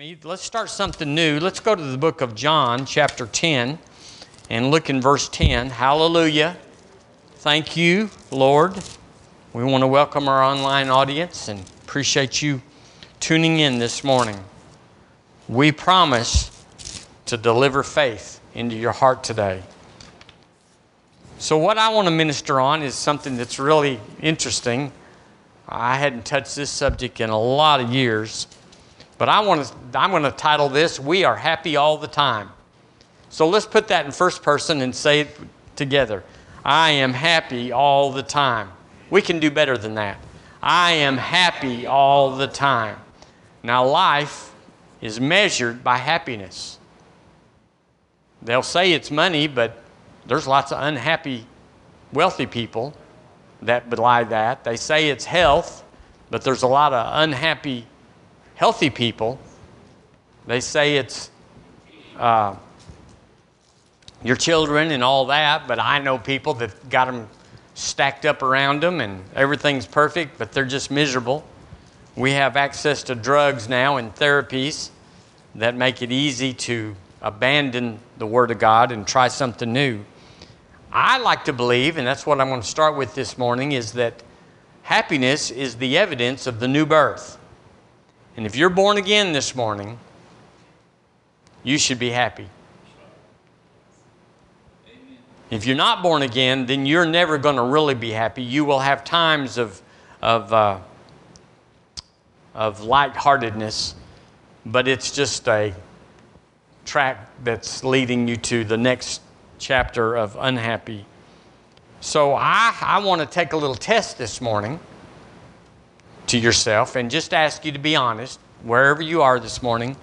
me. Let's start something new. Let's go to the book of John, chapter 10, and look in verse 10. Hallelujah. Thank you, Lord. We want to welcome our online audience and appreciate you tuning in this morning. We promise to deliver faith into your heart today. So, what I want to minister on is something that's really interesting. I hadn't touched this subject in a lot of years. But I want to, I'm going to title this, We Are Happy All the Time. So let's put that in first person and say it together. I am happy all the time. We can do better than that. I am happy all the time. Now, life is measured by happiness. They'll say it's money, but there's lots of unhappy, wealthy people that belie that. They say it's health, but there's a lot of unhappy, healthy people, they say it's uh, your children and all that, but I know people that got them stacked up around them and everything's perfect, but they're just miserable. We have access to drugs now and therapies that make it easy to abandon the Word of God and try something new. I like to believe, and that's what I'm going to start with this morning, is that happiness is the evidence of the new birth. And if you're born again this morning, you should be happy. If you're not born again, then you're never going to really be happy. You will have times of, of, uh, of lightheartedness, but it's just a track that's leading you to the next chapter of unhappy. So I, I want to take a little test this morning to yourself and just ask you to be honest, wherever you are this morning,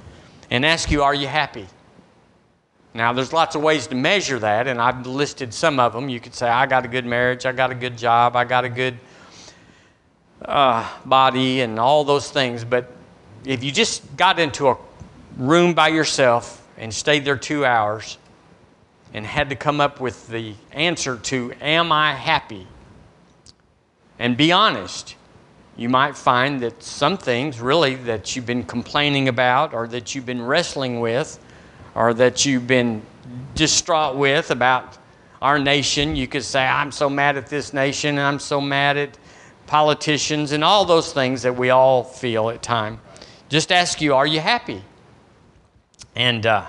and ask you, are you happy? Now, there's lots of ways to measure that, and I've listed some of them. You could say, I got a good marriage, I got a good job, I got a good uh, body, and all those things. But if you just got into a room by yourself and stayed there two hours and had to come up with the answer to, Am I happy? And be honest, you might find that some things really that you've been complaining about or that you've been wrestling with or that you've been distraught with about our nation. You could say, I'm so mad at this nation, and I'm so mad at politicians, and all those things that we all feel at times. Just ask you, are you happy? And uh,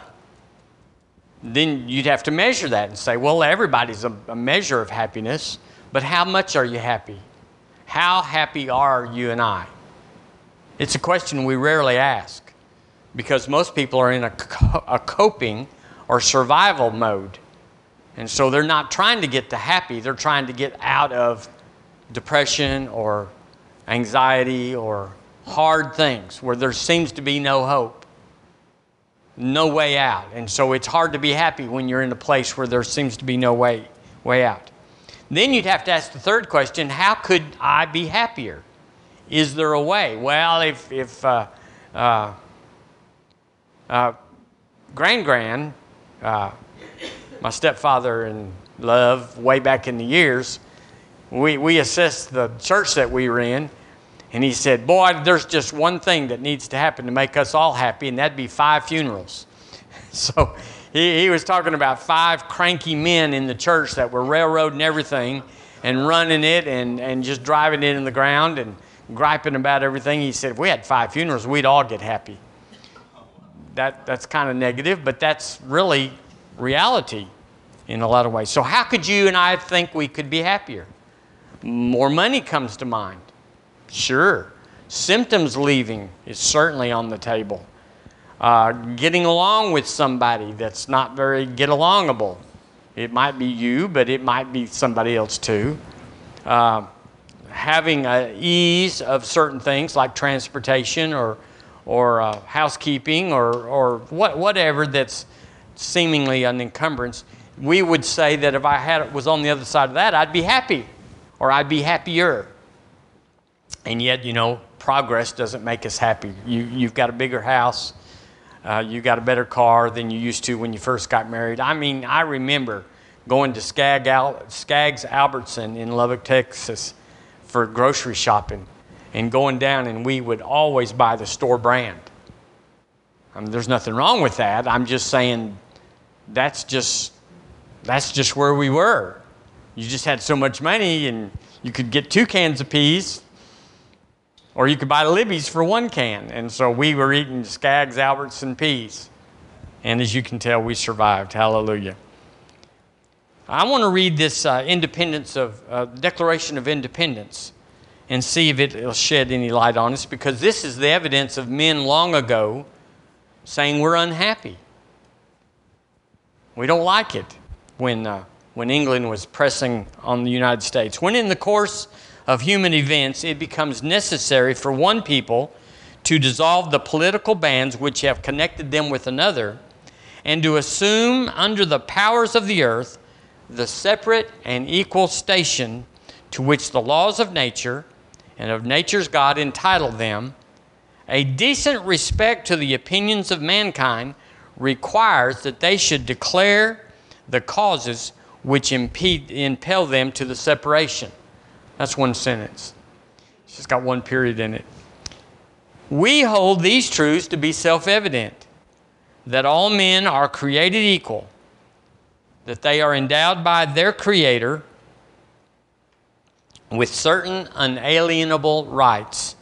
then you'd have to measure that and say, well, everybody's a, a measure of happiness, but how much are you happy? How happy are you and I? It's a question we rarely ask because most people are in a, a coping or survival mode. And so they're not trying to get to happy, they're trying to get out of depression or anxiety or hard things where there seems to be no hope, no way out. And so it's hard to be happy when you're in a place where there seems to be no way, way out. Then you'd have to ask the third question how could I be happier? Is there a way? Well, if, if uh, uh, uh, Grand Grand, uh, my stepfather in love, way back in the years, we, we assessed the church that we were in, and he said, Boy, there's just one thing that needs to happen to make us all happy, and that'd be five funerals. so he, he was talking about five cranky men in the church that were railroading everything and running it and, and just driving it in the ground and griping about everything. He said, if we had five funerals, we'd all get happy. That, that's kind of negative, but that's really reality in a lot of ways. So, how could you and I think we could be happier? More money comes to mind. Sure. Symptoms leaving is certainly on the table uh, getting along with somebody that's not very get alongable. It might be you, but it might be somebody else too. Uh, having a ease of certain things like transportation or or uh, housekeeping or or what, whatever that's seemingly an encumbrance. We would say that if I had was on the other side of that, I'd be happy, or I'd be happier. And yet, you know, progress doesn't make us happy. You you've got a bigger house uh, you got a better car than you used to when you first got married. I mean, I remember going to Skag Al- Skaggs Albertson in Lubbock, Texas for grocery shopping and going down, and we would always buy the store brand. I mean, there's nothing wrong with that. I'm just saying that's just that's just where we were. You just had so much money and you could get two cans of peas or you could buy Libby's for one can. And so we were eating Skaggs, Alberts, and peas. And as you can tell, we survived. Hallelujah. I want to read this uh, independence of uh, Declaration of Independence and see if it will shed any light on us because this is the evidence of men long ago saying we're unhappy. We don't like it when, uh, when England was pressing on the United States. When in the course of human events it becomes necessary for one people to dissolve the political bands which have connected them with another and to assume under the powers of the earth the separate and equal station to which the laws of nature and of nature's God entitle them a decent respect to the opinions of mankind requires that they should declare the causes which impede, impel them to the separation. That's one sentence. It's just got one period in it. We hold these truths to be self evident that all men are created equal, that they are endowed by their Creator with certain unalienable rights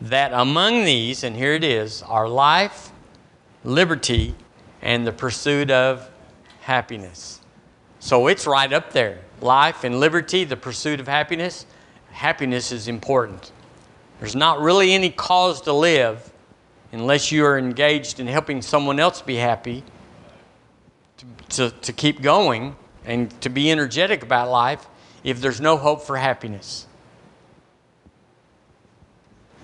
that among these, and here it is, are life, liberty, and the pursuit of happiness. So it's right up there. Life and liberty, the pursuit of happiness. Happiness is important. There's not really any cause to live unless you are engaged in helping someone else be happy, to, to, to keep going, and to be energetic about life if there's no hope for happiness.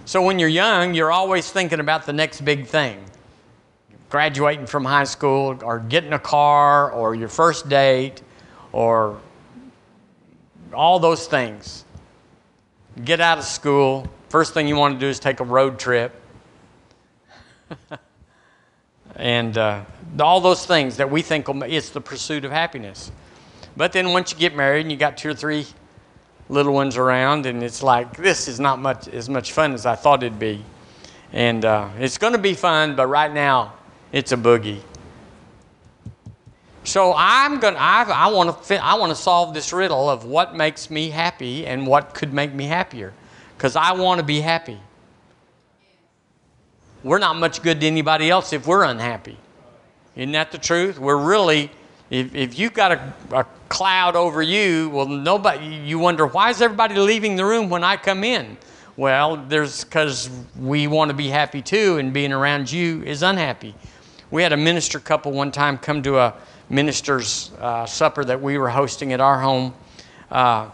So when you're young, you're always thinking about the next big thing graduating from high school, or getting a car, or your first date, or all those things. Get out of school. First thing you want to do is take a road trip. and uh, all those things that we think will, it's the pursuit of happiness. But then once you get married and you got two or three little ones around, and it's like, this is not much as much fun as I thought it'd be. And uh, it's going to be fun, but right now, it's a boogie. So I'm going. I, want to. I want to solve this riddle of what makes me happy and what could make me happier, because I want to be happy. We're not much good to anybody else if we're unhappy. Isn't that the truth? We're really if, if you've got a, a cloud over you, well, nobody, you wonder, why is everybody leaving the room when I come in? Well, there's because we want to be happy too, and being around you is unhappy. We had a minister couple one time come to a minister's uh, supper that we were hosting at our home, uh,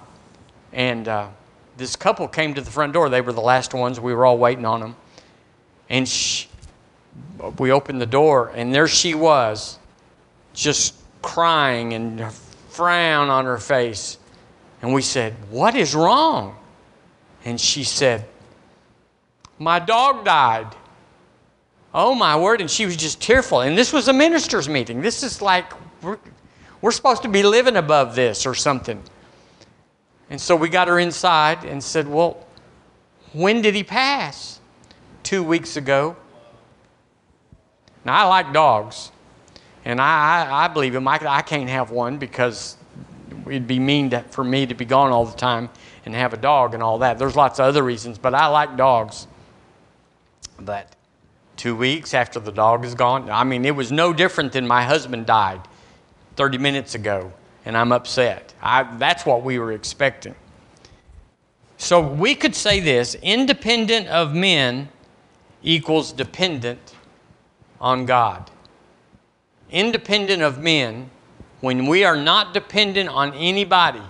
and uh, this couple came to the front door. They were the last ones. We were all waiting on them, and she, we opened the door, and there she was, just crying and a frown on her face. And we said, What is wrong? And she said, My dog died. Oh my word. And she was just tearful. And this was a minister's meeting. This is like, we're, we're supposed to be living above this or something. And so we got her inside and said, Well, when did he pass? Two weeks ago. Now, I like dogs. And I, I, I believe him. I, I can't have one because it'd be mean to, for me to be gone all the time and have a dog and all that. There's lots of other reasons, but I like dogs. But two weeks after the dog is gone, I mean, it was no different than my husband died 30 minutes ago, and I'm upset. I, that's what we were expecting. So we could say this independent of men equals dependent on God independent of men, when we are not dependent on anybody,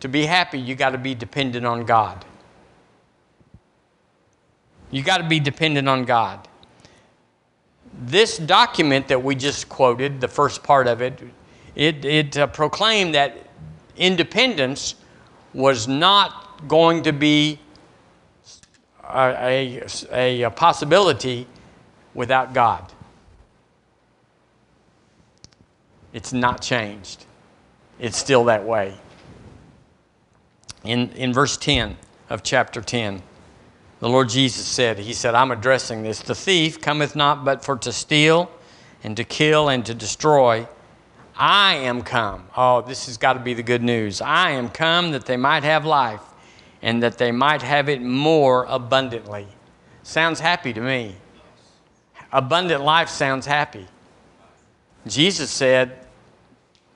to be happy, you got to be dependent on God. You got to be dependent on God. This document that we just quoted, the first part of it, it, it uh, proclaimed that independence was not going to be a, a, a possibility without God. It's not changed. It's still that way. In, in verse 10 of chapter 10, the Lord Jesus said, He said, I'm addressing this. The thief cometh not but for to steal and to kill and to destroy. I am come. Oh, this has got to be the good news. I am come that they might have life and that they might have it more abundantly. Sounds happy to me. Abundant life sounds happy. Jesus said,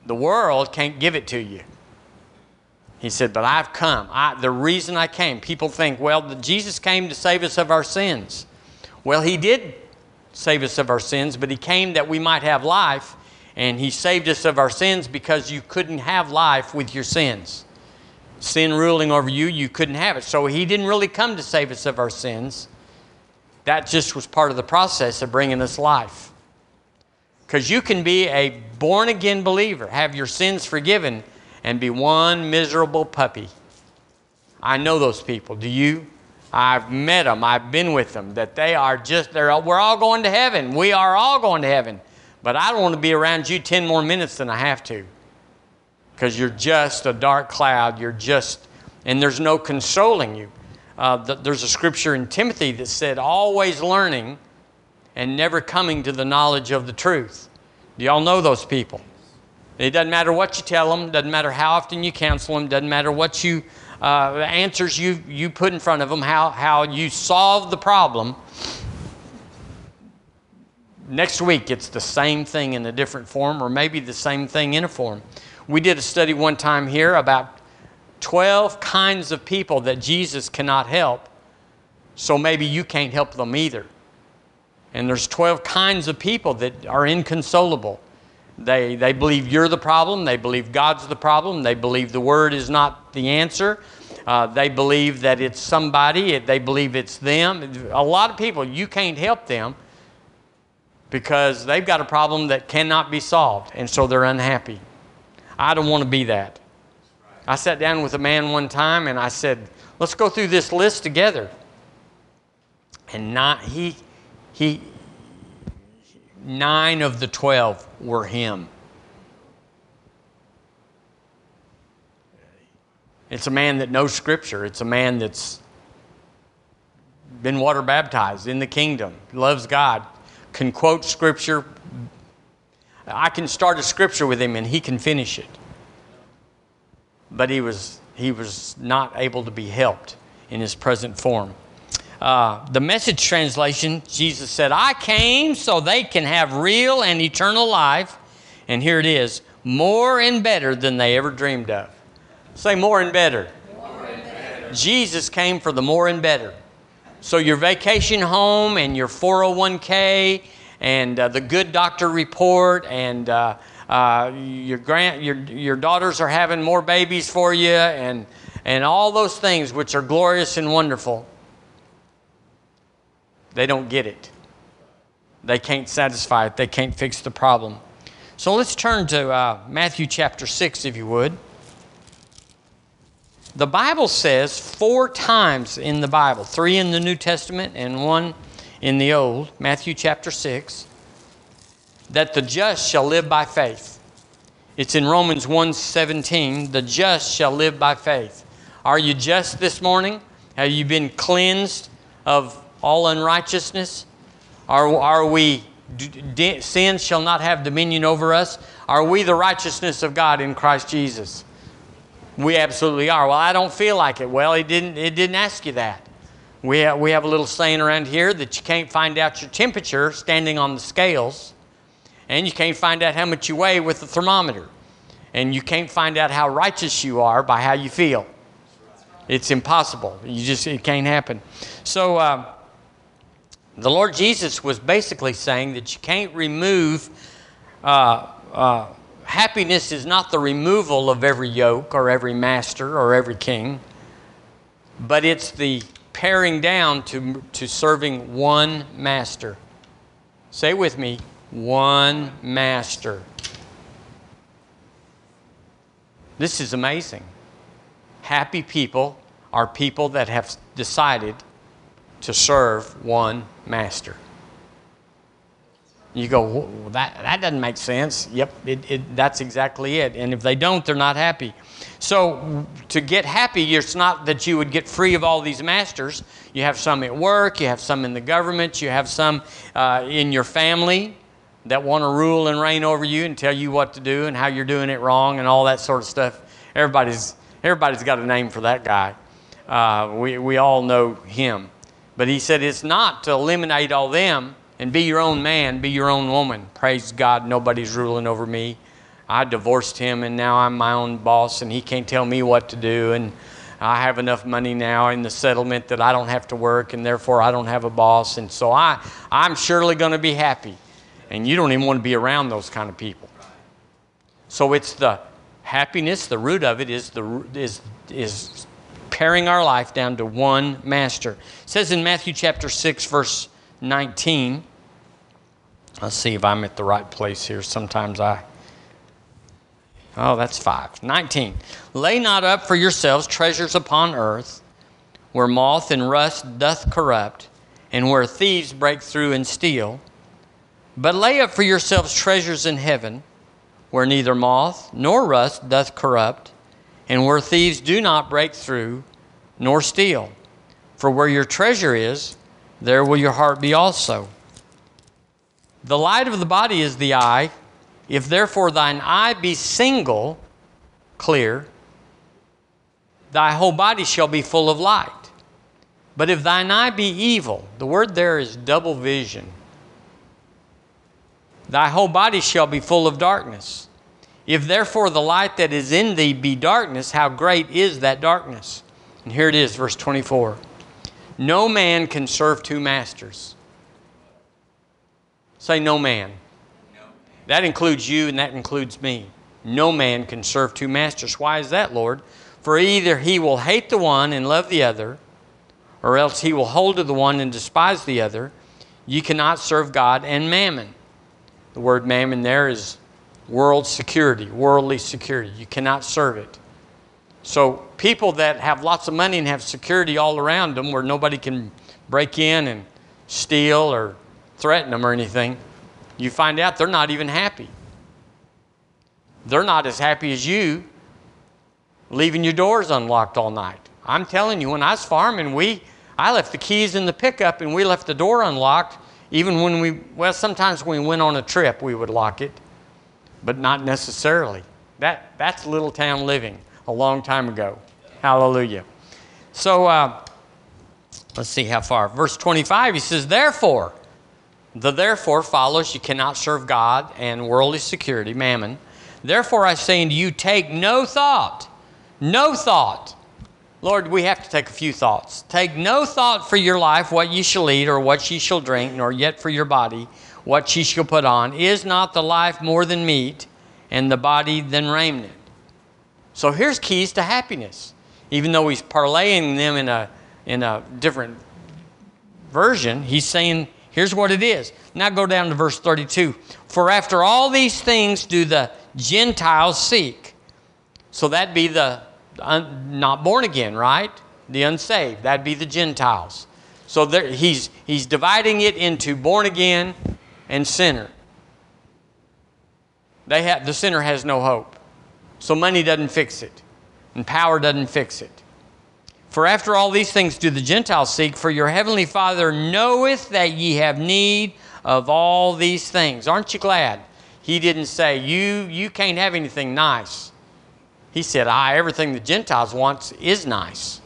The world can't give it to you. He said, But I've come. I, the reason I came, people think, well, Jesus came to save us of our sins. Well, He did save us of our sins, but He came that we might have life, and He saved us of our sins because you couldn't have life with your sins. Sin ruling over you, you couldn't have it. So He didn't really come to save us of our sins. That just was part of the process of bringing us life. Because you can be a born again believer, have your sins forgiven, and be one miserable puppy. I know those people. Do you? I've met them. I've been with them. That they are just, they're, we're all going to heaven. We are all going to heaven. But I don't want to be around you 10 more minutes than I have to. Because you're just a dark cloud. You're just, and there's no consoling you. Uh, there's a scripture in Timothy that said, always learning and never coming to the knowledge of the truth. Do y'all know those people? It doesn't matter what you tell them, doesn't matter how often you counsel them, doesn't matter what you uh, answers you, you put in front of them, how, how you solve the problem. Next week, it's the same thing in a different form, or maybe the same thing in a form. We did a study one time here about 12 kinds of people that Jesus cannot help, so maybe you can't help them either. And there's 12 kinds of people that are inconsolable. They, they believe you're the problem. They believe God's the problem. They believe the Word is not the answer. Uh, they believe that it's somebody. They believe it's them. A lot of people, you can't help them because they've got a problem that cannot be solved, and so they're unhappy. I don't want to be that. I sat down with a man one time and I said, let's go through this list together. And not, he, he, nine of the 12 were him. It's a man that knows Scripture. It's a man that's been water baptized in the kingdom, loves God, can quote Scripture. I can start a Scripture with him and he can finish it. But he was, he was not able to be helped in his present form. Uh, the message translation, Jesus said, I came so they can have real and eternal life. And here it is more and better than they ever dreamed of. Say more and better. More and better. Jesus came for the more and better. So your vacation home and your 401k and uh, the good doctor report and uh, uh, your, grand, your, your daughters are having more babies for you and, and all those things which are glorious and wonderful they don't get it. They can't satisfy it. They can't fix the problem. So let's turn to uh, Matthew chapter 6, if you would. The Bible says four times in the Bible, three in the New Testament and one in the Old, Matthew chapter 6, that the just shall live by faith. It's in Romans 1:17, the just shall live by faith. Are you just this morning? Have you been cleansed of all unrighteousness? Are, are we, sin shall not have dominion over us? Are we the righteousness of God in Christ Jesus? We absolutely are. Well, I don't feel like it. Well, it didn't, it didn't ask you that. We have, we have a little saying around here that you can't find out your temperature standing on the scales, and you can't find out how much you weigh with the thermometer, and you can't find out how righteous you are by how you feel. It's impossible. You just it can't happen. So uh, the Lord Jesus was basically saying that you can't remove, uh, uh, happiness is not the removal of every yoke or every master or every king, but it's the paring down to, to serving one master. Say with me, one master. This is amazing. Happy people are people that have decided to serve one master. You go, well, that, that doesn't make sense. Yep, it, it, that's exactly it. And if they don't, they're not happy. So, to get happy, it's not that you would get free of all these masters. You have some at work, you have some in the government, you have some uh, in your family that want to rule and reign over you and tell you what to do and how you're doing it wrong and all that sort of stuff. Everybody's, everybody's got a name for that guy. Uh, we, we all know him. But he said it's not to eliminate all them and be your own man, be your own woman. Praise God, nobody's ruling over me. I divorced him and now I'm my own boss and he can't tell me what to do. And I have enough money now in the settlement that I don't have to work and therefore I don't have a boss. And so I, I'm surely going to be happy. And you don't even want to be around those kind of people. So it's the happiness, the root of it is, the, is, is paring our life down to one master. It says in Matthew chapter 6, verse 19. Let's see if I'm at the right place here. Sometimes I. Oh, that's 5. 19. Lay not up for yourselves treasures upon earth, where moth and rust doth corrupt, and where thieves break through and steal but lay up for yourselves treasures in heaven, where neither moth nor rust doth corrupt, and where thieves do not break through nor steal. For where your treasure is, there will your heart be also. The light of the body is the eye. If therefore thine eye be single, clear, thy whole body shall be full of light. But if thine eye be evil, the word there is double vision. Thy whole body shall be full of darkness. If therefore the light that is in thee be darkness, how great is that darkness? And here it is, verse 24. No man can serve two masters. Say, no man. That includes you and that includes me. No man can serve two masters. Why is that, Lord? For either he will hate the one and love the other, or else he will hold to the one and despise the other. You cannot serve God and mammon. The word mammon there is world security, worldly security. You cannot serve it. So, people that have lots of money and have security all around them where nobody can break in and steal or threaten them or anything, you find out they're not even happy. They're not as happy as you leaving your doors unlocked all night. I'm telling you, when I was farming, we I left the keys in the pickup and we left the door unlocked even when we, well, sometimes when we went on a trip, we would lock it, but not necessarily. That, that's little town living a long time ago. Hallelujah. So uh, let's see how far. Verse 25, he says, Therefore, the therefore follows you cannot serve God and worldly security, mammon. Therefore, I say unto you, take no thought, no thought Lord, we have to take a few thoughts. Take no thought for your life what ye shall eat or what ye shall drink, nor yet for your body what ye shall put on. Is not the life more than meat, and the body than raiment? So here's keys to happiness. Even though he's parlaying them in a, in a different version, he's saying, here's what it is. Now go down to verse 32. For after all these things do the Gentiles seek. So that'd be the un, not born again, right? The unsaved. That'd be the Gentiles. So there, he's, he's dividing it into born again and sinner. They have, the sinner has no hope. So money doesn't fix it, and power doesn't fix it. For after all these things do the Gentiles seek, for your heavenly Father knoweth that ye have need of all these things. Aren't you glad? He didn't say, You, you can't have anything nice. He said, Ah, everything the Gentiles wants is nice.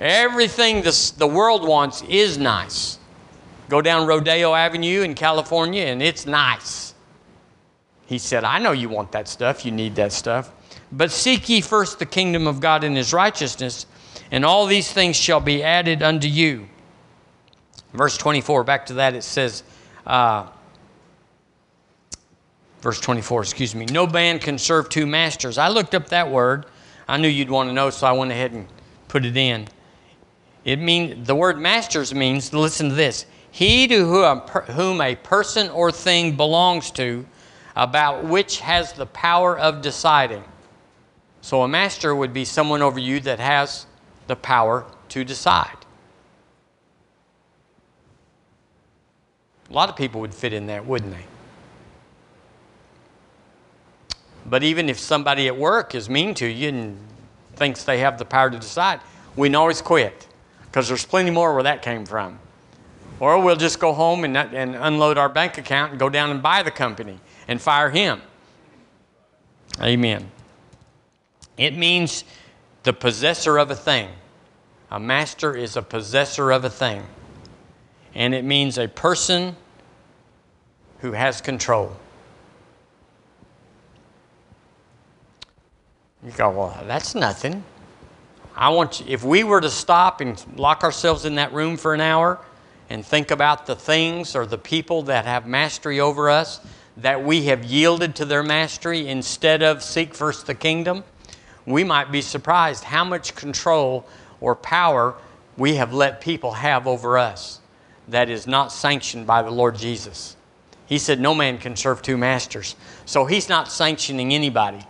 Everything the, the world wants is nice. Go down Rodeo Avenue in California and it's nice. He said, I know you want that stuff, you need that stuff. But seek ye first the kingdom of God and his righteousness, and all these things shall be added unto you. Verse 24, back to that, it says, uh, verse 24, excuse me. No man can serve two masters. I looked up that word. I knew you'd want to know, so I went ahead and put it in. It means the word masters means, listen to this, he to whom a person or thing belongs to, about which has the power of deciding. So a master would be someone over you that has the power to decide. A lot of people would fit in that, wouldn't they? But even if somebody at work is mean to you and thinks they have the power to decide, we can always quit because there's plenty more where that came from. Or we'll just go home and, and unload our bank account and go down and buy the company and fire him. Amen. It means the possessor of a thing. A master is a possessor of a thing. And it means a person who has control. You go, well, that's nothing. I want you, if we were to stop and lock ourselves in that room for an hour and think about the things or the people that have mastery over us, that we have yielded to their mastery instead of seek first the kingdom, we might be surprised how much control or power we have let people have over us that is not sanctioned by the Lord Jesus. He said, No man can serve two masters. So he's not sanctioning anybody.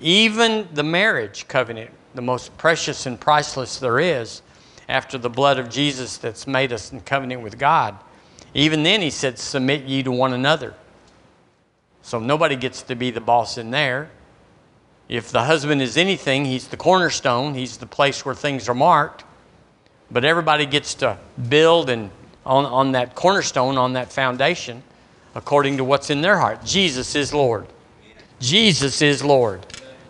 Even the marriage covenant, the most precious and priceless there is, after the blood of Jesus that's made us in covenant with God, even then he said, Submit ye to one another. So nobody gets to be the boss in there. If the husband is anything, he's the cornerstone, he's the place where things are marked. But everybody gets to build and on, on that cornerstone, on that foundation, according to what's in their heart. Jesus is Lord. Jesus is Lord.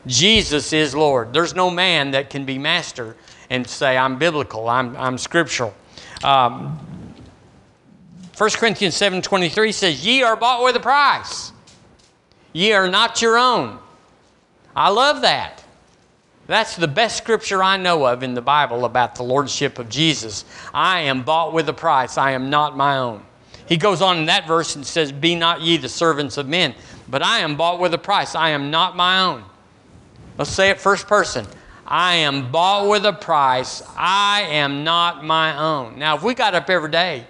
Jesus is Lord. There's no man that can be master and say, I'm biblical, I'm, I'm scriptural. Um, 1 Corinthians 7.23 says, Ye are bought with a price. Ye are not your own. I love that. That's the best scripture I know of in the Bible about the Lordship of Jesus. I am bought with a price. I am not my own. He goes on in that verse and says, Be not ye the servants of men, but I am bought with a price. I am not my own. Let's say it first person. I am bought with a price. I am not my own. Now, if we got up every day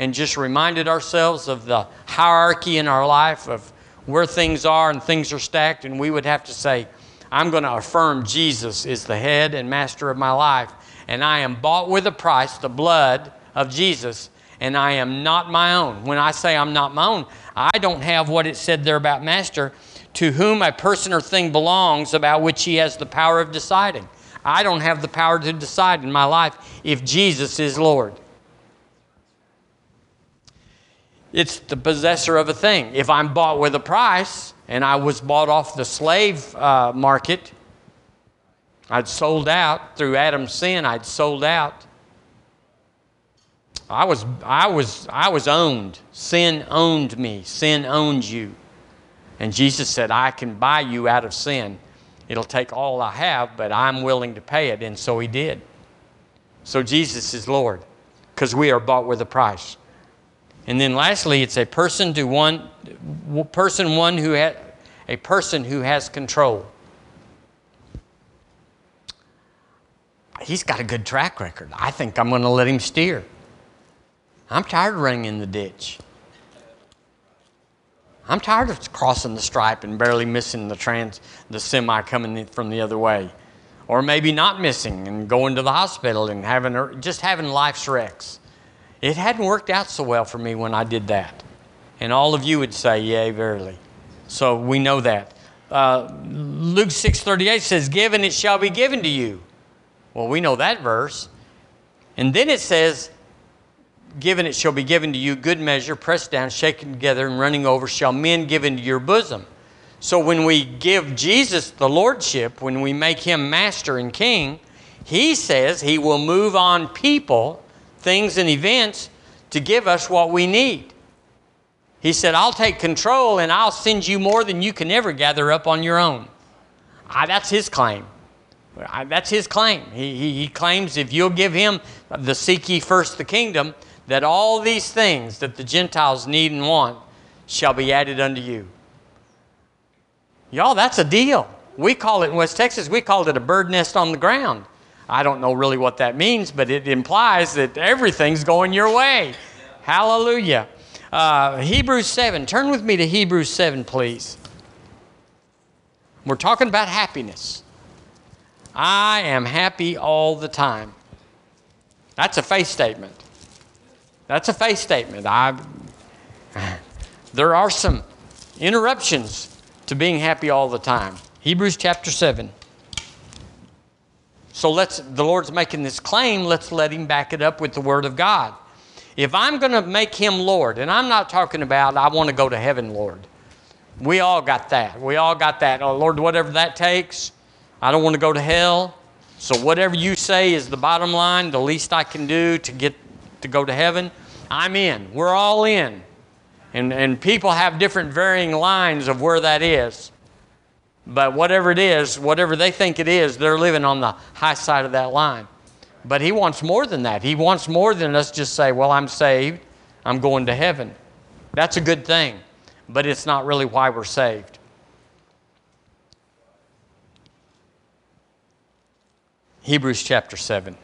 and just reminded ourselves of the hierarchy in our life of where things are and things are stacked, and we would have to say, I'm going to affirm Jesus is the head and master of my life, and I am bought with a price, the blood of Jesus, and I am not my own. When I say I'm not my own, I don't have what it said there about master, to whom a person or thing belongs about which he has the power of deciding. I don't have the power to decide in my life if Jesus is Lord. It's the possessor of a thing. If I'm bought with a price and I was bought off the slave uh, market, I'd sold out through Adam's sin, I'd sold out. I was, I was, I was owned. Sin owned me. Sin owns you. And Jesus said, I can buy you out of sin. It'll take all I have, but I'm willing to pay it. And so he did. So Jesus is Lord because we are bought with a price. And then lastly, it's a person to one person one who ha, a person who has control. He's got a good track record. I think I'm going to let him steer. I'm tired of running in the ditch. I'm tired of crossing the stripe and barely missing the trans the semi coming from the other way. Or maybe not missing and going to the hospital and having just having life's wrecks. It hadn't worked out so well for me when I did that. And all of you would say, Yea, verily. So we know that. Uh, Luke 6.38 says, Give and it shall be given to you. Well, we know that verse. And then it says, Given it shall be given to you, good measure, pressed down, shaken together, and running over, shall men give into your bosom. So when we give Jesus the Lordship, when we make him master and king, he says he will move on people things and events to give us what we need. He said, I'll take control and I'll send you more than you can ever gather up on your own. I, that's his claim. I, that's his claim. He, he, he claims if you'll give him the seek ye first the kingdom, that all these things that the Gentiles need and want shall be added unto you. Y'all, that's a deal. We call it in West Texas, we called it a bird nest on the ground. I don't know really what that means, but it implies that everything's going your way. Hallelujah. Uh, Hebrews 7. Turn with me to Hebrews 7, please. We're talking about happiness. I am happy all the time. That's a faith statement. That's a faith statement. I, there are some interruptions to being happy all the time. Hebrews chapter 7. So let's the Lord's making this claim, let's let him back it up with the word of God. If I'm going to make him Lord, and I'm not talking about I want to go to heaven, Lord. We all got that. We all got that. Oh, Lord, whatever that takes, I don't want to go to hell. So whatever you say is the bottom line, the least I can do to get to go to heaven, I'm in. We're all in. And, and people have different varying lines of where that is. But whatever it is, whatever they think it is, they're living on the high side of that line. But He wants more than that. He wants more than us just say, Well, I'm saved, I'm going to heaven. That's a good thing, but it's not really why we're saved. Hebrews chapter 7.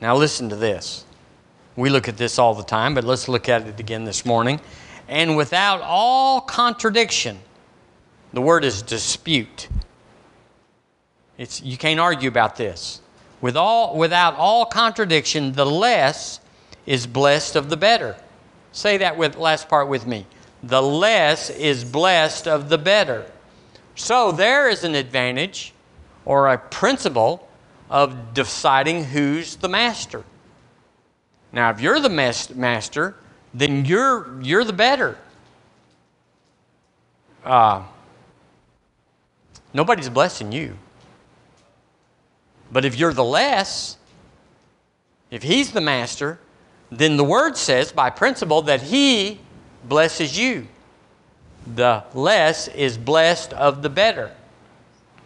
Now, listen to this. We look at this all the time, but let's look at it again this morning. And without all contradiction, the word is dispute. It's, you can't argue about this. With all, without all contradiction, the less is blessed of the better. Say that with last part with me. The less is blessed of the better. So there is an advantage or a principle of deciding who's the master. Now, if you're the master, then you're, you're the better. Uh, Nobody's blessing you. But if you're the less, if he's the master, then the word says by principle that he blesses you. The less is blessed of the better.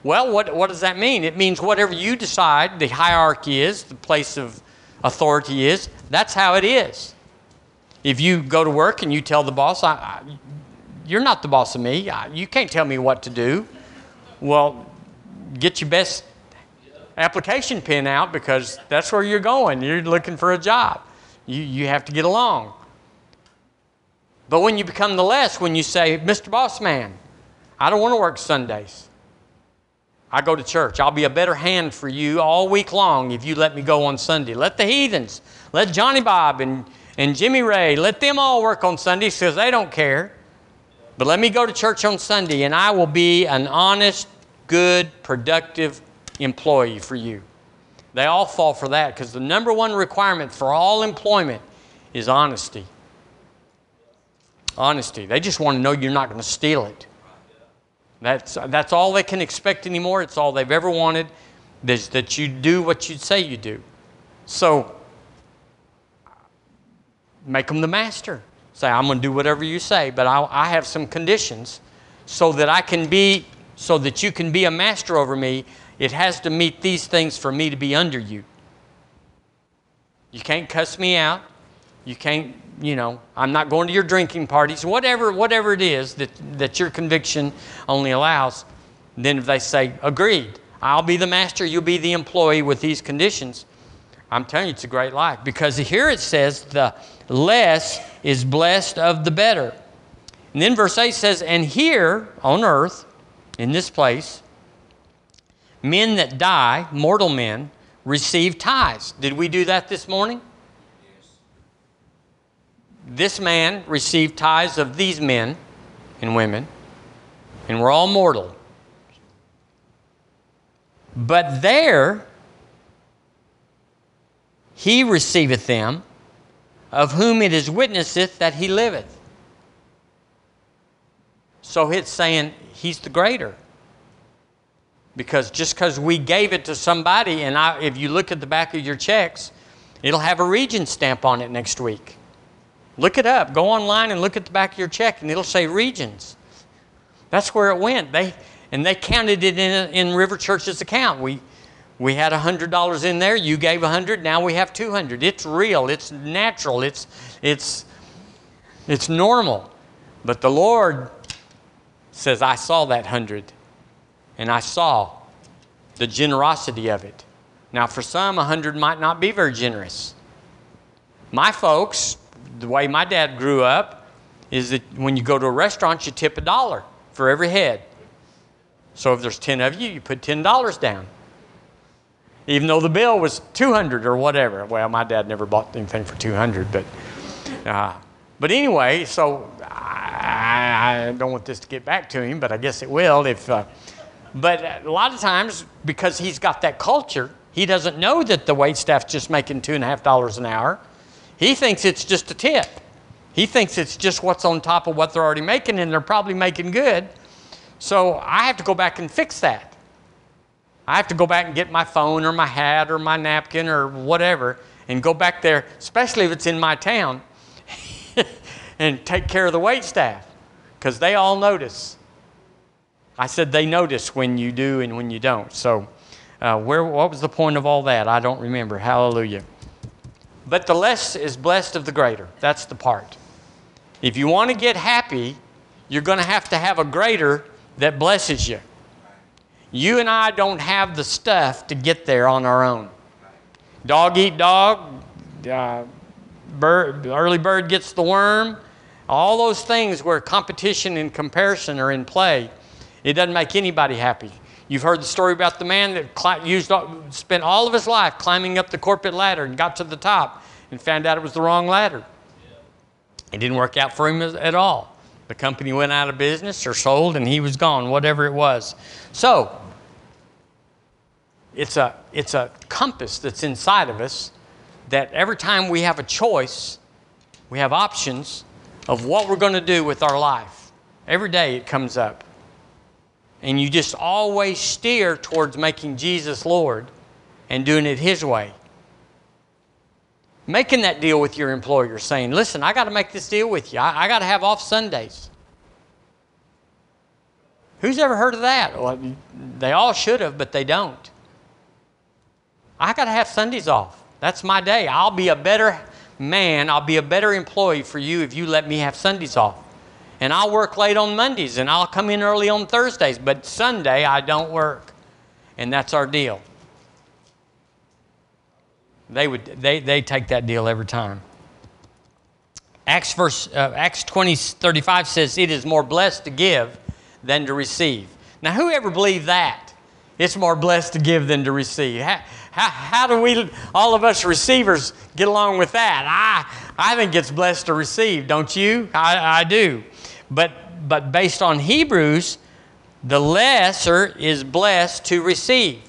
Well, what, what does that mean? It means whatever you decide the hierarchy is, the place of authority is, that's how it is. If you go to work and you tell the boss, I, I, You're not the boss of me, I, you can't tell me what to do. Well, get your best application pen out because that's where you're going. You're looking for a job. You, you have to get along. But when you become the less, when you say, Mr. Boss Man, I don't want to work Sundays. I go to church. I'll be a better hand for you all week long if you let me go on Sunday. Let the heathens, let Johnny Bob and, and Jimmy Ray, let them all work on Sundays because they don't care. But let me go to church on Sunday and I will be an honest, good, productive employee for you. They all fall for that because the number one requirement for all employment is honesty. Honesty. They just want to know you're not going to steal it. That's, that's all they can expect anymore. It's all they've ever wanted is that you do what you say you do. So, make them the master. Say, I'm going to do whatever you say, but I, I have some conditions so that I can be, so that you can be a master over me. It has to meet these things for me to be under you. You can't cuss me out. You can't, you know, I'm not going to your drinking parties, whatever, whatever it is that, that your conviction only allows. Then if they say, agreed, I'll be the master, you'll be the employee with these conditions. I'm telling you, it's a great life because here it says the less is blessed of the better. And then verse 8 says, And here on earth, in this place, men that die, mortal men, receive tithes. Did we do that this morning? Yes. This man received tithes of these men and women, and we're all mortal. But there, he receiveth them, of whom it is witnesseth that he liveth. So it's saying he's the greater. Because just because we gave it to somebody, and I, if you look at the back of your checks, it'll have a region stamp on it next week. Look it up. Go online and look at the back of your check, and it'll say regions. That's where it went. They, and they counted it in, in River Church's account. We, we had $100 in there, you gave 100, now we have 200. It's real, it's natural, it's, it's, it's normal. But the Lord says, I saw that 100 and I saw the generosity of it. Now, for some, 100 might not be very generous. My folks, the way my dad grew up, is that when you go to a restaurant, you tip a dollar for every head. So if there's 10 of you, you put $10 down even though the bill was 200 or whatever. Well, my dad never bought anything for 200, but uh, but anyway, so I, I don't want this to get back to him, but I guess it will if. Uh, but a lot of times, because he's got that culture, he doesn't know that the wait staff's just making two and a half dollars an hour. He thinks it's just a tip. He thinks it's just what's on top of what they're already making, and they're probably making good. So I have to go back and fix that. I have to go back and get my phone or my hat or my napkin or whatever and go back there, especially if it's in my town, and take care of the wait staff because they all notice. I said they notice when you do and when you don't. So, uh, where, what was the point of all that? I don't remember. Hallelujah. But the less is blessed of the greater. That's the part. If you want to get happy, you're going to have to have a greater that blesses you. You and I don't have the stuff to get there on our own. Dog eat dog, uh, bird, early bird gets the worm. All those things where competition and comparison are in play it doesn't make anybody happy. You've heard the story about the man that used, spent all of his life climbing up the corporate ladder and got to the top and found out it was the wrong ladder. It didn't work out for him at all. The company went out of business or sold and he was gone, whatever it was. So, it's a, it's a compass that's inside of us that every time we have a choice, we have options of what we're going to do with our life. Every day it comes up and you just always steer towards making Jesus Lord and doing it His way. Making that deal with your employer, saying, Listen, I got to make this deal with you. I, I got to have off Sundays. Who's ever heard of that? Well, they all should have, but they don't. I got to have Sundays off. That's my day. I'll be a better man, I'll be a better employee for you if you let me have Sundays off. And I'll work late on Mondays and I'll come in early on Thursdays, but Sunday I don't work. And that's our deal. They would they, they take that deal every time. Acts verse uh, Acts 20 35 says it is more blessed to give than to receive. Now who ever believed that? It's more blessed to give than to receive. How, how, how do we all of us receivers get along with that? I I think it's blessed to receive, don't you? I, I do. But, but based on Hebrews, the lesser is blessed to receive.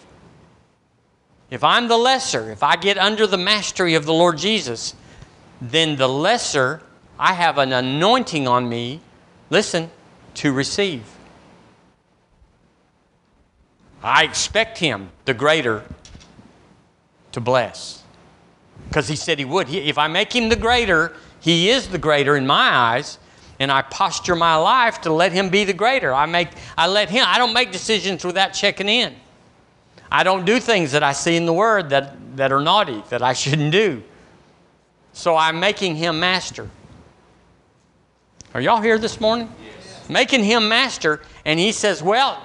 If I'm the lesser, if I get under the mastery of the Lord Jesus, then the lesser, I have an anointing on me, listen, to receive. I expect him, the greater, to bless. Because he said he would. He, if I make him the greater, he is the greater in my eyes and I posture my life to let him be the greater. I make I let him I don't make decisions without checking in. I don't do things that I see in the word that, that are naughty, that I shouldn't do. So I'm making him master. Are y'all here this morning? Yes. Making him master, and he says, Well,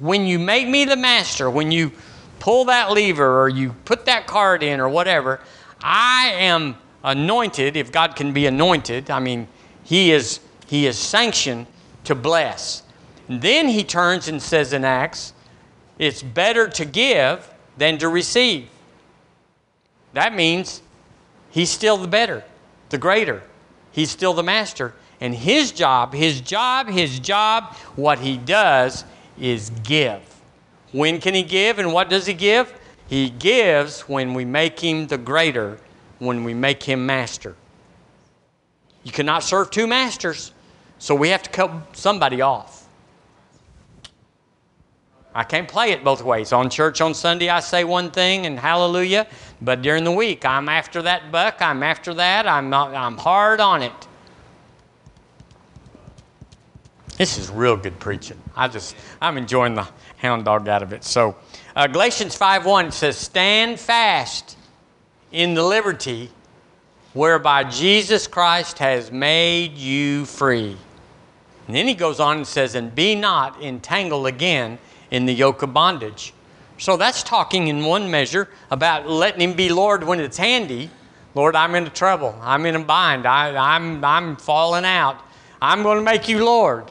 when you make me the master, when you pull that lever or you put that card in or whatever, I am anointed, if God can be anointed. I mean, he is, he is sanctioned to bless. And then he turns and says in Acts, it's better to give than to receive. That means he's still the better, the greater. He's still the master. And his job, his job, his job, what he does is give. When can he give and what does he give? He gives when we make him the greater, when we make him master. You cannot serve two masters, so we have to cut somebody off. I can't play it both ways. On church on Sunday, I say one thing and hallelujah, but during the week, I'm after that buck, I'm after that, I'm, I'm hard on it. This is real good preaching. I just, I'm enjoying the hound dog out of it. So, uh, Galatians 5.1 says, Stand fast in the liberty whereby Jesus Christ has made you free. And then he goes on and says, And be not entangled again in the yoke of bondage. So that's talking in one measure about letting him be Lord when it's handy. Lord, I'm into trouble. I'm in a bind. I, I'm, I'm falling out. I'm going to make you Lord.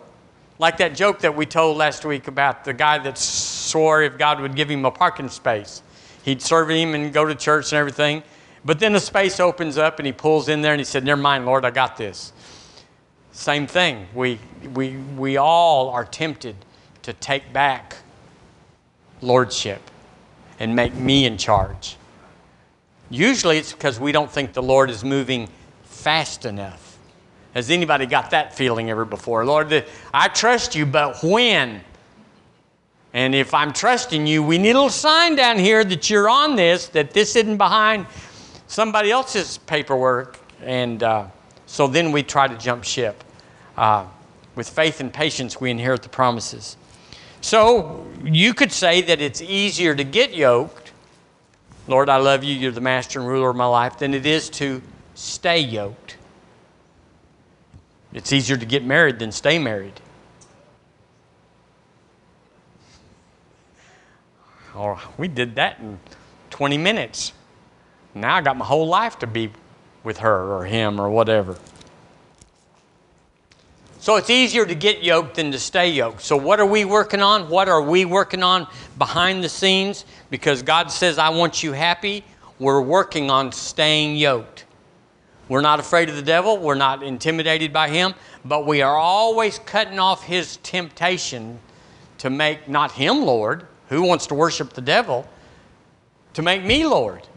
Like that joke that we told last week about the guy that swore if God would give him a parking space, he'd serve him and go to church and everything. But then the space opens up and he pulls in there and he said, Never mind, Lord, I got this. Same thing. We, we, we all are tempted to take back lordship and make me in charge. Usually it's because we don't think the Lord is moving fast enough. Has anybody got that feeling ever before? Lord, I trust you, but when? And if I'm trusting you, we need a little sign down here that you're on this, that this isn't behind somebody else's paperwork. And uh, so then we try to jump ship. Uh, with faith and patience, we inherit the promises. So you could say that it's easier to get yoked. Lord, I love you. You're the master and ruler of my life, than it is to stay yoked. It's easier to get married than stay married. Oh, we did that in 20 minutes. Now I got my whole life to be with her or him or whatever. So it's easier to get yoked than to stay yoked. So, what are we working on? What are we working on behind the scenes? Because God says, I want you happy. We're working on staying yoked. We're not afraid of the devil, we're not intimidated by him, but we are always cutting off his temptation to make not him Lord. Who wants to worship the devil? To make me Lord.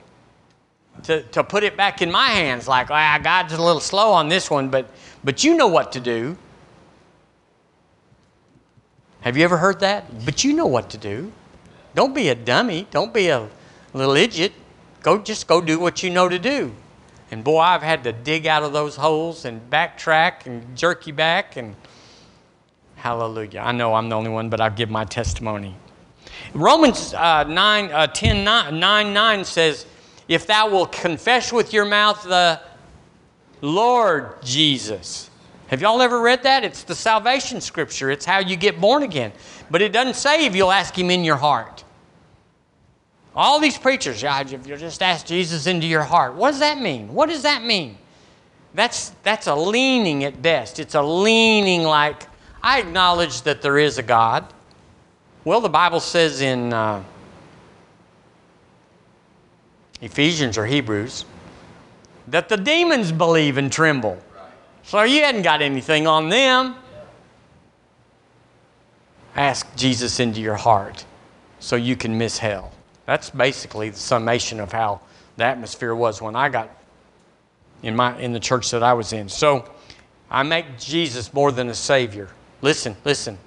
To, to put it back in my hands, like, ah, God's a little slow on this one, but, but you know what to do. Have you ever heard that? But you know what to do. Don't be a dummy. Don't be a little idiot. Go just go do what you know to do. And boy, I've had to dig out of those holes and backtrack and jerk you back and hallelujah. I know I'm the only one, but I'll give my testimony. Romans uh, 9, uh, 10, 9, 9, 9 says, If thou wilt confess with your mouth the Lord Jesus. Have y'all ever read that? It's the salvation scripture, it's how you get born again. But it doesn't say if you'll ask Him in your heart. All these preachers, if you just ask Jesus into your heart, what does that mean? What does that mean? That's, that's a leaning at best. It's a leaning like, I acknowledge that there is a God. Well, the Bible says in uh, Ephesians or Hebrews that the demons believe and tremble. So you hadn't got anything on them. Ask Jesus into your heart so you can miss hell. That's basically the summation of how the atmosphere was when I got in, my, in the church that I was in. So I make Jesus more than a Savior. Listen, listen.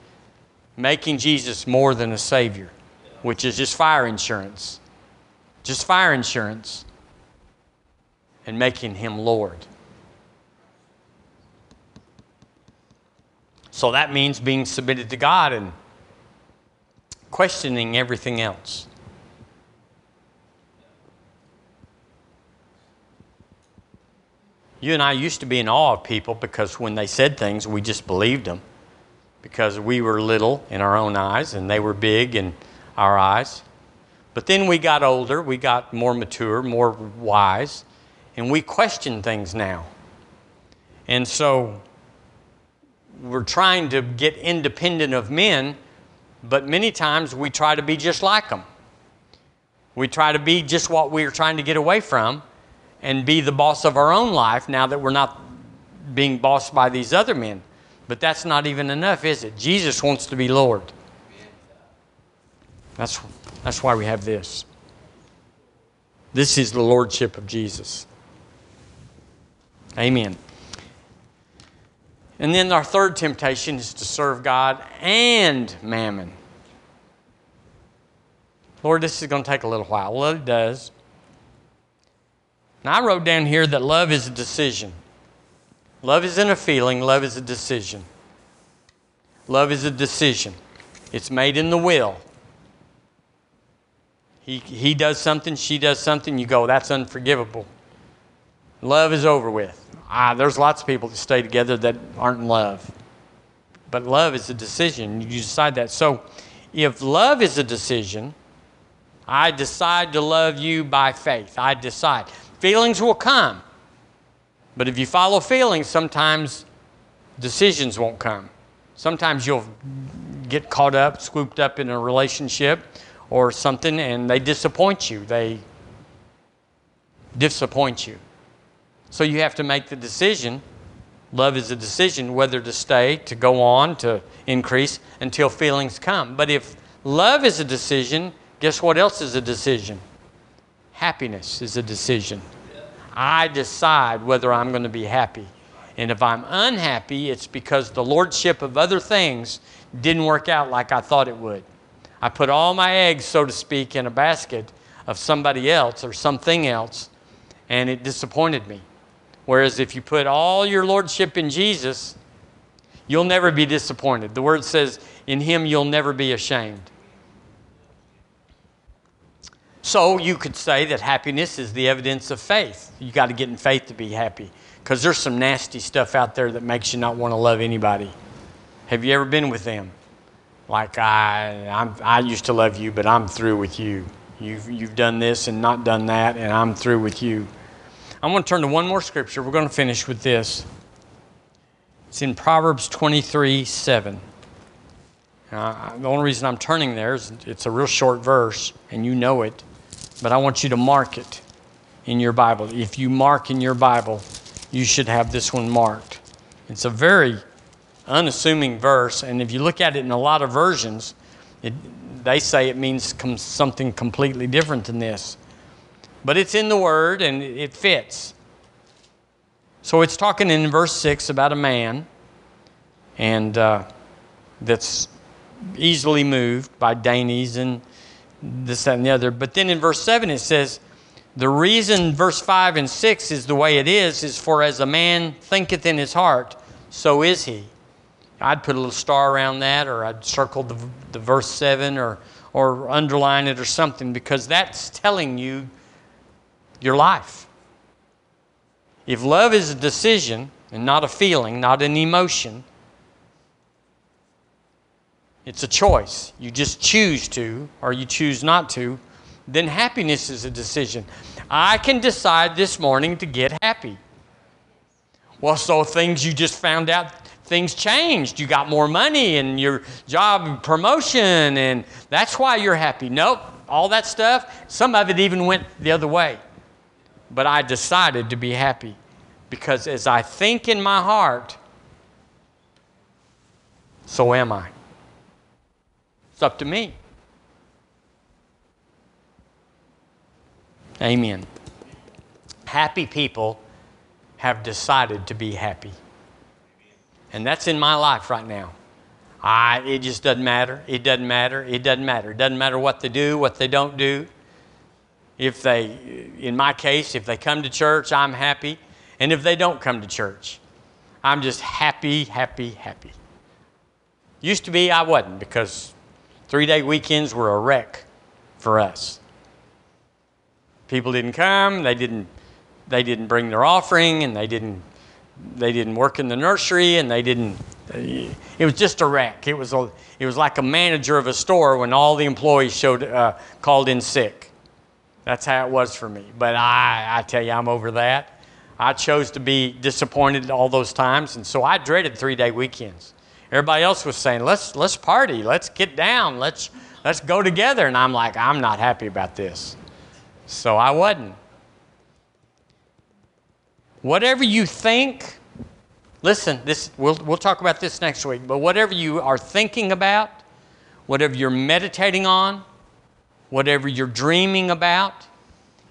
Making Jesus more than a Savior, which is just fire insurance. Just fire insurance. And making Him Lord. So that means being submitted to God and questioning everything else. You and I used to be in awe of people because when they said things, we just believed them because we were little in our own eyes and they were big in our eyes. But then we got older, we got more mature, more wise, and we question things now. And so we're trying to get independent of men, but many times we try to be just like them. We try to be just what we're trying to get away from and be the boss of our own life now that we're not being bossed by these other men. But that's not even enough, is it? Jesus wants to be Lord. That's, that's why we have this. This is the Lordship of Jesus. Amen. And then our third temptation is to serve God and mammon. Lord, this is going to take a little while. Well, it does. Now, I wrote down here that love is a decision. Love isn't a feeling, love is a decision. Love is a decision, it's made in the will. He, he does something, she does something, you go, that's unforgivable. Love is over with. Ah, there's lots of people that stay together that aren't in love. But love is a decision. You decide that. So if love is a decision, I decide to love you by faith. I decide. Feelings will come. But if you follow feelings, sometimes decisions won't come. Sometimes you'll get caught up, swooped up in a relationship or something, and they disappoint you. They disappoint you. So you have to make the decision Love is a decision whether to stay, to go on, to increase until feelings come. But if love is a decision, guess what else is a decision? Happiness is a decision. I decide whether I'm going to be happy. And if I'm unhappy, it's because the lordship of other things didn't work out like I thought it would. I put all my eggs, so to speak, in a basket of somebody else or something else, and it disappointed me. Whereas if you put all your lordship in Jesus, you'll never be disappointed. The word says, in him you'll never be ashamed. So you could say that happiness is the evidence of faith. You got to get in faith to be happy because there's some nasty stuff out there that makes you not want to love anybody. Have you ever been with them? Like I, I'm, I used to love you, but I'm through with you. You've, you've done this and not done that, and I'm through with you. I'm going to turn to one more scripture. We're going to finish with this. It's in Proverbs 23 7. Uh, the only reason I'm turning there is it's a real short verse, and you know it but I want you to mark it in your Bible. If you mark in your Bible, you should have this one marked. It's a very unassuming verse, and if you look at it in a lot of versions, it, they say it means com- something completely different than this. But it's in the Word and it fits. So it's talking in verse 6 about a man and uh, that's easily moved by dainties and this, that, and the other. But then in verse 7 it says, The reason verse 5 and 6 is the way it is, is for as a man thinketh in his heart, so is he. I'd put a little star around that, or I'd circle the, the verse 7, or, or underline it or something, because that's telling you your life. If love is a decision and not a feeling, not an emotion, it's a choice. You just choose to, or you choose not to. Then happiness is a decision. I can decide this morning to get happy. Well, so things you just found out, things changed. You got more money and your job promotion, and that's why you're happy. Nope, all that stuff, some of it even went the other way. But I decided to be happy because as I think in my heart, so am I. It's up to me. Amen. Happy people have decided to be happy. And that's in my life right now. I, it just doesn't matter. It doesn't matter. It doesn't matter. It doesn't matter what they do, what they don't do. If they, in my case, if they come to church, I'm happy. And if they don't come to church, I'm just happy, happy, happy. Used to be, I wasn't because Three day weekends were a wreck for us. People didn't come, they didn't, they didn't bring their offering, and they didn't, they didn't work in the nursery, and they didn't. It was just a wreck. It was, a, it was like a manager of a store when all the employees showed, uh, called in sick. That's how it was for me. But I, I tell you, I'm over that. I chose to be disappointed all those times, and so I dreaded three day weekends. Everybody else was saying, let's, let's party, let's get down, let's, let's go together. And I'm like, I'm not happy about this. So I wasn't. Whatever you think, listen, this, we'll, we'll talk about this next week, but whatever you are thinking about, whatever you're meditating on, whatever you're dreaming about,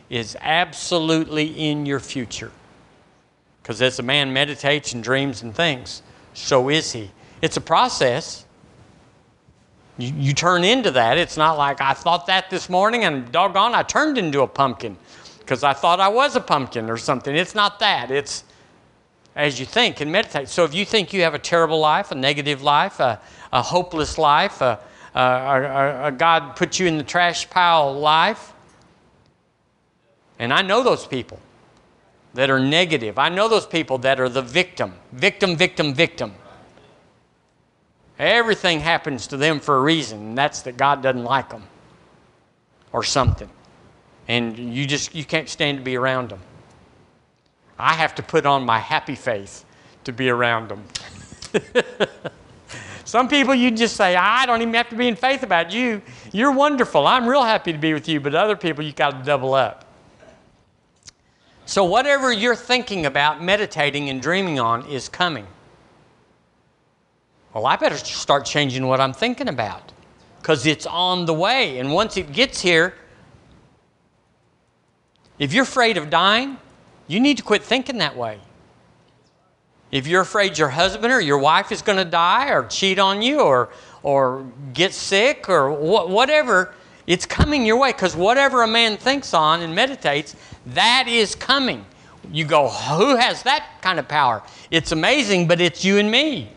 is absolutely in your future. Because as a man meditates and dreams and thinks, so is he. It's a process. You, you turn into that. It's not like I thought that this morning and doggone, I turned into a pumpkin because I thought I was a pumpkin or something. It's not that. It's as you think and meditate. So if you think you have a terrible life, a negative life, a, a hopeless life, a, Uh, a, a God put you in the trash pile life, and I know those people that are negative. I know those people that are the victim, victim, victim, victim. Everything happens to them for a reason, and that's that God doesn't like them or something. And you just you can't stand to be around them. I have to put on my happy face to be around them. Some people you just say, I don't even have to be in faith about you. You're wonderful. I'm real happy to be with you. But other people you got to double up. So, whatever you're thinking about, meditating, and dreaming on is coming. Well, I better start changing what I'm thinking about because it's on the way. And once it gets here, if you're afraid of dying, you need to quit thinking that way. If you're afraid your husband or your wife is going to die or cheat on you or, or get sick or wh- whatever, it's coming your way because whatever a man thinks on and meditates, that is coming. You go, who has that kind of power? It's amazing, but it's you and me.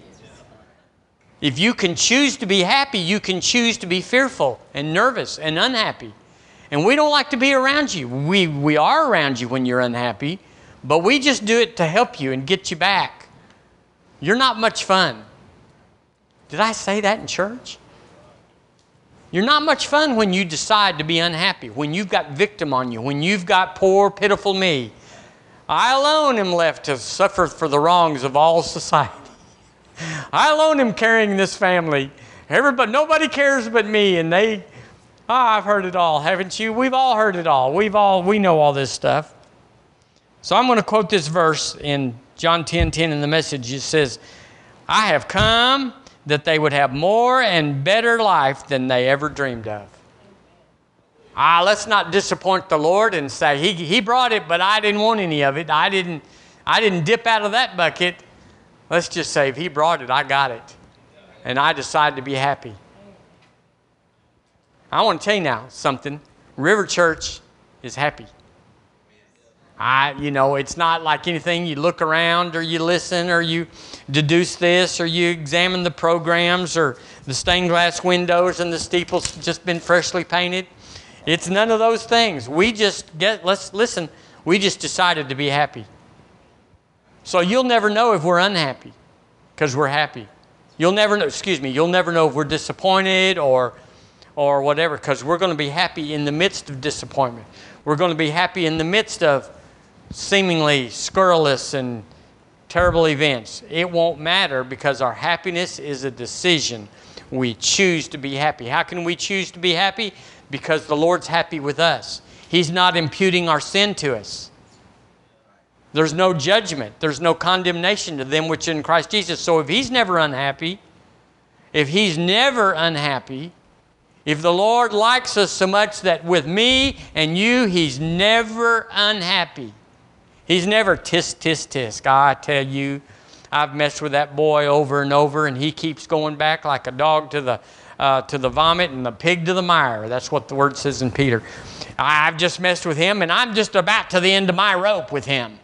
If you can choose to be happy, you can choose to be fearful and nervous and unhappy. And we don't like to be around you. We, we are around you when you're unhappy, but we just do it to help you and get you back. You're not much fun. Did I say that in church? You're not much fun when you decide to be unhappy, when you've got victim on you, when you've got poor, pitiful me. I alone am left to suffer for the wrongs of all society. I alone am carrying this family. Everybody, nobody cares but me, and they. Oh, I've heard it all, haven't you? We've all heard it all. We've all we know all this stuff. So I'm going to quote this verse in John 10 10 in the message. It says, I have come that they would have more and better life than they ever dreamed of. Ah, let's not disappoint the Lord and say, He, he brought it, but I didn't want any of it. I didn't, I didn't dip out of that bucket. Let's just say, if He brought it, I got it. And I decided to be happy. I want to tell you now something. River Church is happy. I, you know, it's not like anything you look around or you listen or you deduce this or you examine the programs or the stained glass windows and the steeples just been freshly painted. It's none of those things. We just get, let's listen, we just decided to be happy. So you'll never know if we're unhappy because we're happy. You'll never know, excuse me, you'll never know if we're disappointed or, or whatever because we're going to be happy in the midst of disappointment. We're going to be happy in the midst of seemingly scurrilous and terrible events. It won't matter because our happiness is a decision. We choose to be happy. How can we choose to be happy? Because the Lord's happy with us. He's not imputing our sin to us. There's no judgment, there's no condemnation to them which in Christ Jesus. So if He's never unhappy, if He's never unhappy, if the Lord likes us so much that with me and you, He's never unhappy, He's never tisk, tisk, tisk. I tell you, I've messed with that boy over and over, and he keeps going back like a dog to the, uh, to the vomit and the pig to the mire. That's what the word says in Peter. I've just messed with him, and I'm just about to the end of my rope with him.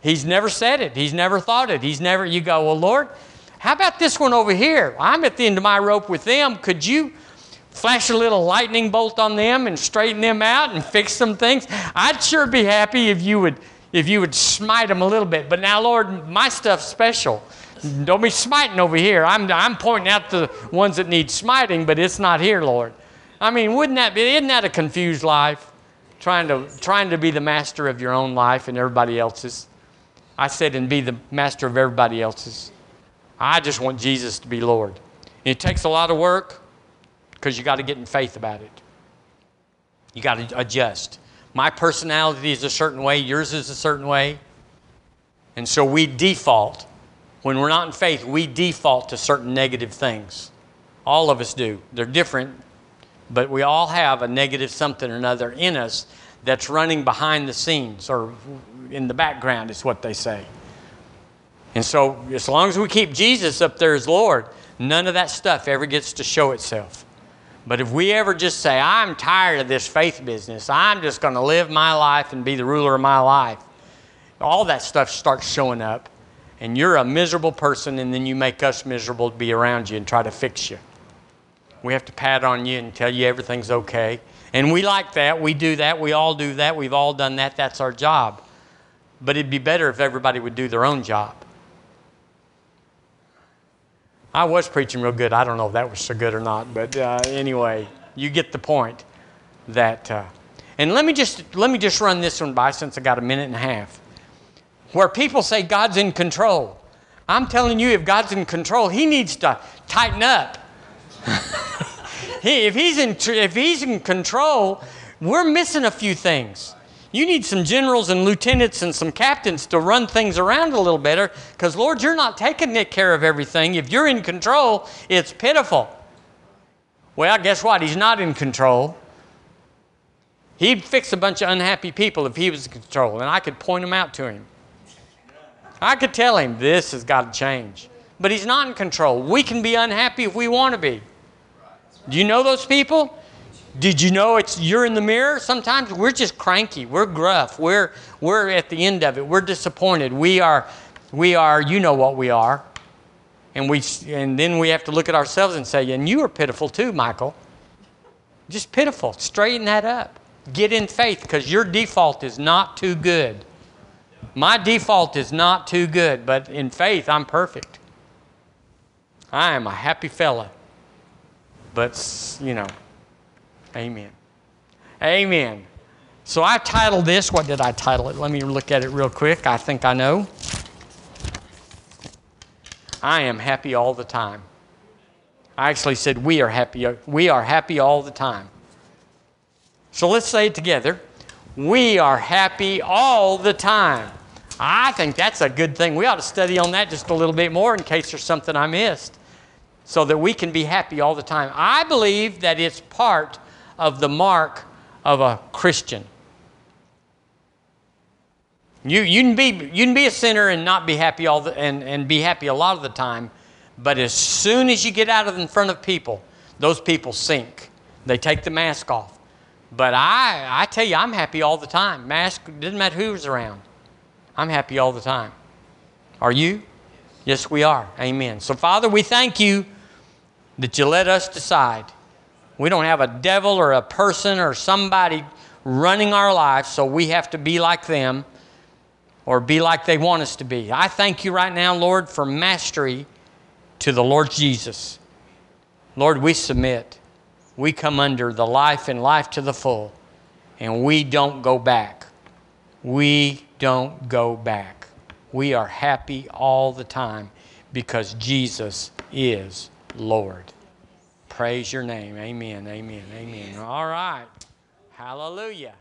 He's never said it. He's never thought it. He's never, you go, well, Lord, how about this one over here? I'm at the end of my rope with them. Could you flash a little lightning bolt on them and straighten them out and fix some things? I'd sure be happy if you would if you would smite them a little bit. But now, Lord, my stuff's special. Don't be smiting over here. I'm, I'm pointing out the ones that need smiting, but it's not here, Lord. I mean, wouldn't that be, isn't that a confused life? Trying to, trying to be the master of your own life and everybody else's. I said, and be the master of everybody else's. I just want Jesus to be Lord. it takes a lot of work because you got to get in faith about it. You got to adjust. My personality is a certain way, yours is a certain way. And so we default. When we're not in faith, we default to certain negative things. All of us do. They're different, but we all have a negative something or another in us that's running behind the scenes or in the background, is what they say. And so, as long as we keep Jesus up there as Lord, none of that stuff ever gets to show itself. But if we ever just say, I'm tired of this faith business, I'm just going to live my life and be the ruler of my life, all that stuff starts showing up. And you're a miserable person, and then you make us miserable to be around you and try to fix you. We have to pat on you and tell you everything's okay. And we like that. We do that. We all do that. We've all done that. That's our job. But it'd be better if everybody would do their own job. I was preaching real good. I don't know if that was so good or not, but uh, anyway, you get the point. That, uh, and let me just let me just run this one by since I got a minute and a half. Where people say God's in control, I'm telling you, if God's in control, He needs to tighten up. he, if he's in if He's in control, we're missing a few things. You need some generals and lieutenants and some captains to run things around a little better because, Lord, you're not taking care of everything. If you're in control, it's pitiful. Well, guess what? He's not in control. He'd fix a bunch of unhappy people if he was in control, and I could point them out to him. I could tell him this has got to change. But he's not in control. We can be unhappy if we want to be. Do you know those people? Did you know it's you're in the mirror? Sometimes we're just cranky. We're gruff. We're we're at the end of it. We're disappointed. We are we are you know what we are. And we and then we have to look at ourselves and say, "And you are pitiful too, Michael." Just pitiful. Straighten that up. Get in faith because your default is not too good. My default is not too good, but in faith, I'm perfect. I am a happy fella. But, you know, amen. Amen. So I titled this, what did I title it? Let me look at it real quick. I think I know. I am happy all the time. I actually said we are happy. We are happy all the time. So let's say it together. We are happy all the time. I think that's a good thing. We ought to study on that just a little bit more in case there's something I missed so that we can be happy all the time. I believe that it's part of the mark of a Christian. You, you, can be, you can be a sinner and not be happy all the, and, and be happy a lot of the time, but as soon as you get out of in front of people, those people sink. They take the mask off. But I, I tell you, I'm happy all the time. Mask, doesn't matter who's around. I'm happy all the time. Are you? Yes, we are. Amen. So, Father, we thank you that you let us decide. We don't have a devil or a person or somebody running our lives, so we have to be like them or be like they want us to be. I thank you right now, Lord, for mastery to the Lord Jesus. Lord, we submit we come under the life and life to the full, and we don't go back. We don't go back. We are happy all the time because Jesus is Lord. Praise your name. Amen. Amen. Amen. All right. Hallelujah.